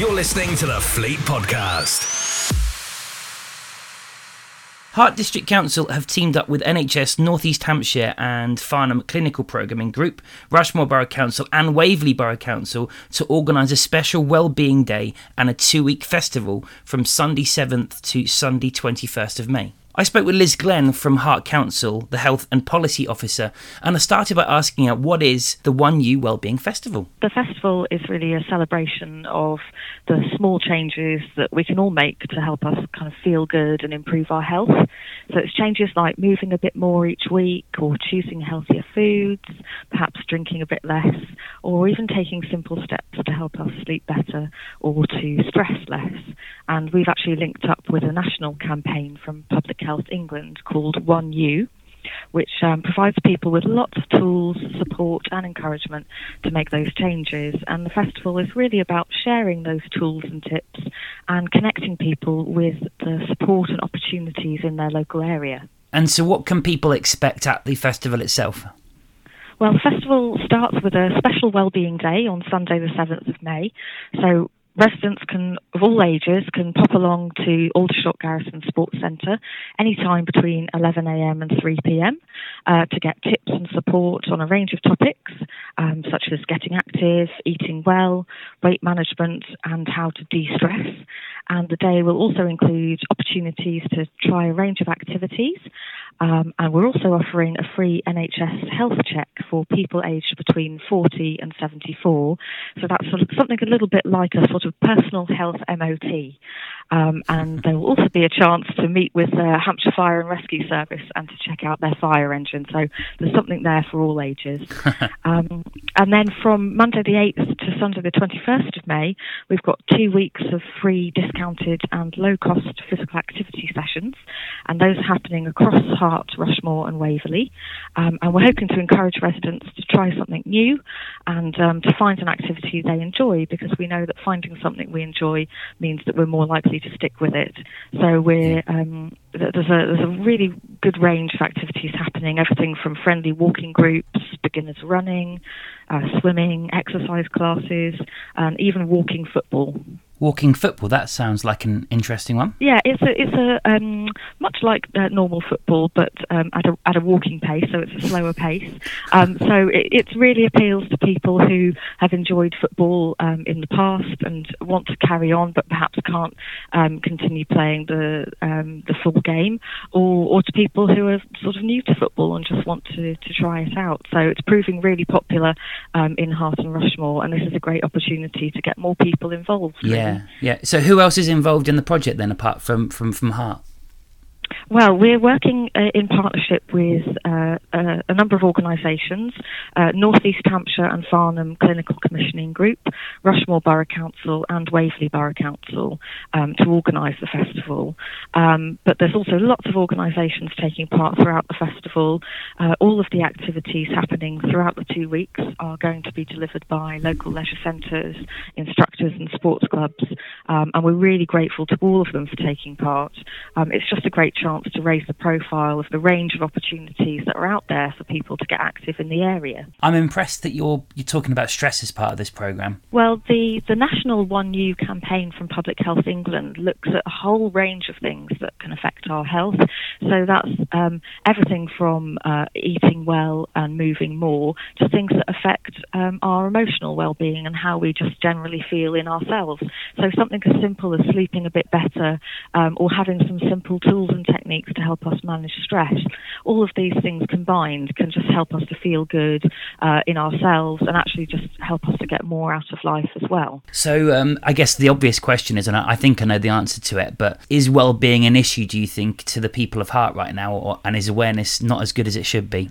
You're listening to the Fleet Podcast. Hart District Council have teamed up with NHS North East Hampshire and Farnham Clinical Programming Group, Rushmoor Borough Council, and Waverley Borough Council to organise a special Wellbeing Day and a two week festival from Sunday 7th to Sunday 21st of May. I spoke with Liz Glenn from Hart Council, the Health and Policy Officer, and I started by asking her what is the One You Wellbeing Festival? The festival is really a celebration of the small changes that we can all make to help us kind of feel good and improve our health. So it's changes like moving a bit more each week or choosing healthier foods, perhaps drinking a bit less, or even taking simple steps to help us sleep better or to stress less. And we've actually linked up with a national campaign from Public Health England called One You, which um, provides people with lots of tools, support, and encouragement to make those changes. And the festival is really about sharing those tools and tips and connecting people with the support and opportunities in their local area. And so, what can people expect at the festival itself? Well, the festival starts with a special wellbeing day on Sunday, the 7th of May. So, residents can of all ages can pop along to Aldershot Garrison Sports Centre anytime between 11am and 3pm uh, to get tips and support on a range of topics um, such as getting active, eating well, weight management, and how to de-stress. And the day will also include opportunities to try a range of activities. Um, and we're also offering a free NHS health check for people aged between 40 and 74. So that's something a little bit like a sort of personal health MOT. Um, and there will also be a chance to meet with the Hampshire Fire and Rescue Service and to check out their fire engine. So there's something there for all ages. um, and then from Monday the 8th to Sunday the 21st of May, we've got two weeks of free, discounted, and low cost physical activity sessions. And those are happening across Hart, Rushmoor, and Waverley. Um, and we're hoping to encourage residents to try something new and um, to find an activity they enjoy because we know that finding something we enjoy means that we're more likely to stick with it. So we're um, there's a there's a really good range of activities happening. Everything from friendly walking groups, beginners running, uh, swimming, exercise classes, and even walking football walking football. That sounds like an interesting one. Yeah, it's a it's a um, much like uh, normal football, but um, at a at a walking pace, so it's a slower pace. Um, so it, it, really appeals to people who have enjoyed football um, in the past and want to carry on, but perhaps can't um, continue playing the um, the full game, or or to people who are sort of new to football and just want to to try it out. So it's proving really popular in Hart and Rushmoor, and this is a great opportunity to get more people involved. Yeah. Yeah, yeah. So who else is involved in the project then, apart from from from Hart? Well, we're working uh, in partnership with uh, uh, a number of organisations uh, North East Hampshire and Farnham Clinical Commissioning Group, Rushmoor Borough Council, and Waverley Borough Council um, to organise the festival. Um, but there's also lots of organisations taking part throughout the festival. Uh, all of the activities happening throughout the two weeks are going to be delivered by local leisure centres, instructors, and sports clubs. Um, and we're really grateful to all of them for taking part. Um, it's just a great chance to raise the profile of the range of opportunities that are out there for people to get active in the area. I'm impressed that you're you're talking about stress as part of this program. Well, the the national One You campaign from Public Health England looks at a whole range of things that can affect our health. So that's um, everything from uh, eating well and moving more to things that affect um, our emotional well-being and how we just generally feel in ourselves. So something as simple as sleeping a bit better um, or having some simple tools and techniques to help us manage stress. All of these things combined can just help us to feel good uh, in ourselves and actually just help us to get more out of life as well. So, um, I guess the obvious question is, and I think I know the answer to it, but is well-being an issue? Do you think to the people of Hart right now, or, and is awareness not as good as it should be?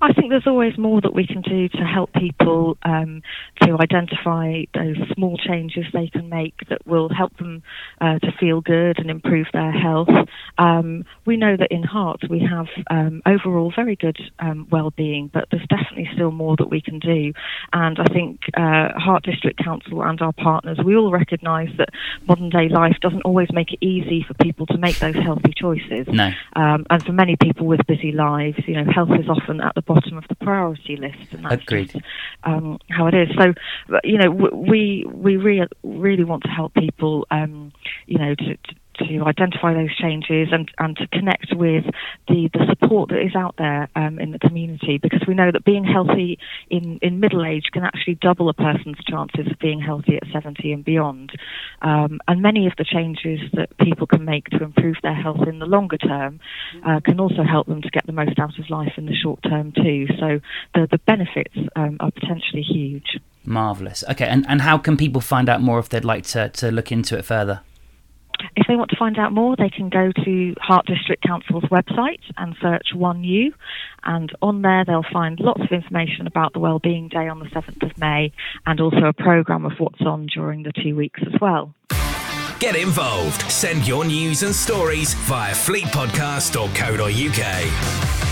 I think there's always more that we can do to help people um, to identify those small changes they can make that will help them uh, to feel good and improve their health. Um, we know that in Hart we have um, overall very good um, well-being, but there's definitely still more that we can do. And I think uh, Hart District Council and our partners, we all recognise that modern day life doesn't always make it easy for people to make those healthy choices. No. Um, and for many people with busy lives, you know, health is often at the bottom of the priority list. And that's Agreed. Just, um, how it is. So, you know, we we really really want to help people, um, you know, to, to to identify those changes and, and to connect with the, the support that is out there um, in the community because we know that being healthy in, in middle age can actually double a person's chances of being healthy at 70 and beyond. Um, and many of the changes that people can make to improve their health in the longer term uh, can also help them to get the most out of life in the short term too. So the, the benefits um, are potentially huge. Marvellous. Okay, and, and how can people find out more if they'd like to, to look into it further? If they want to find out more, they can go to Hart District Council's website and search One You. And on there, they'll find lots of information about the Wellbeing Day on the 7th of May and also a programme of what's on during the two weeks as well. Get involved. Send your news and stories via fleetpodcast.co.uk.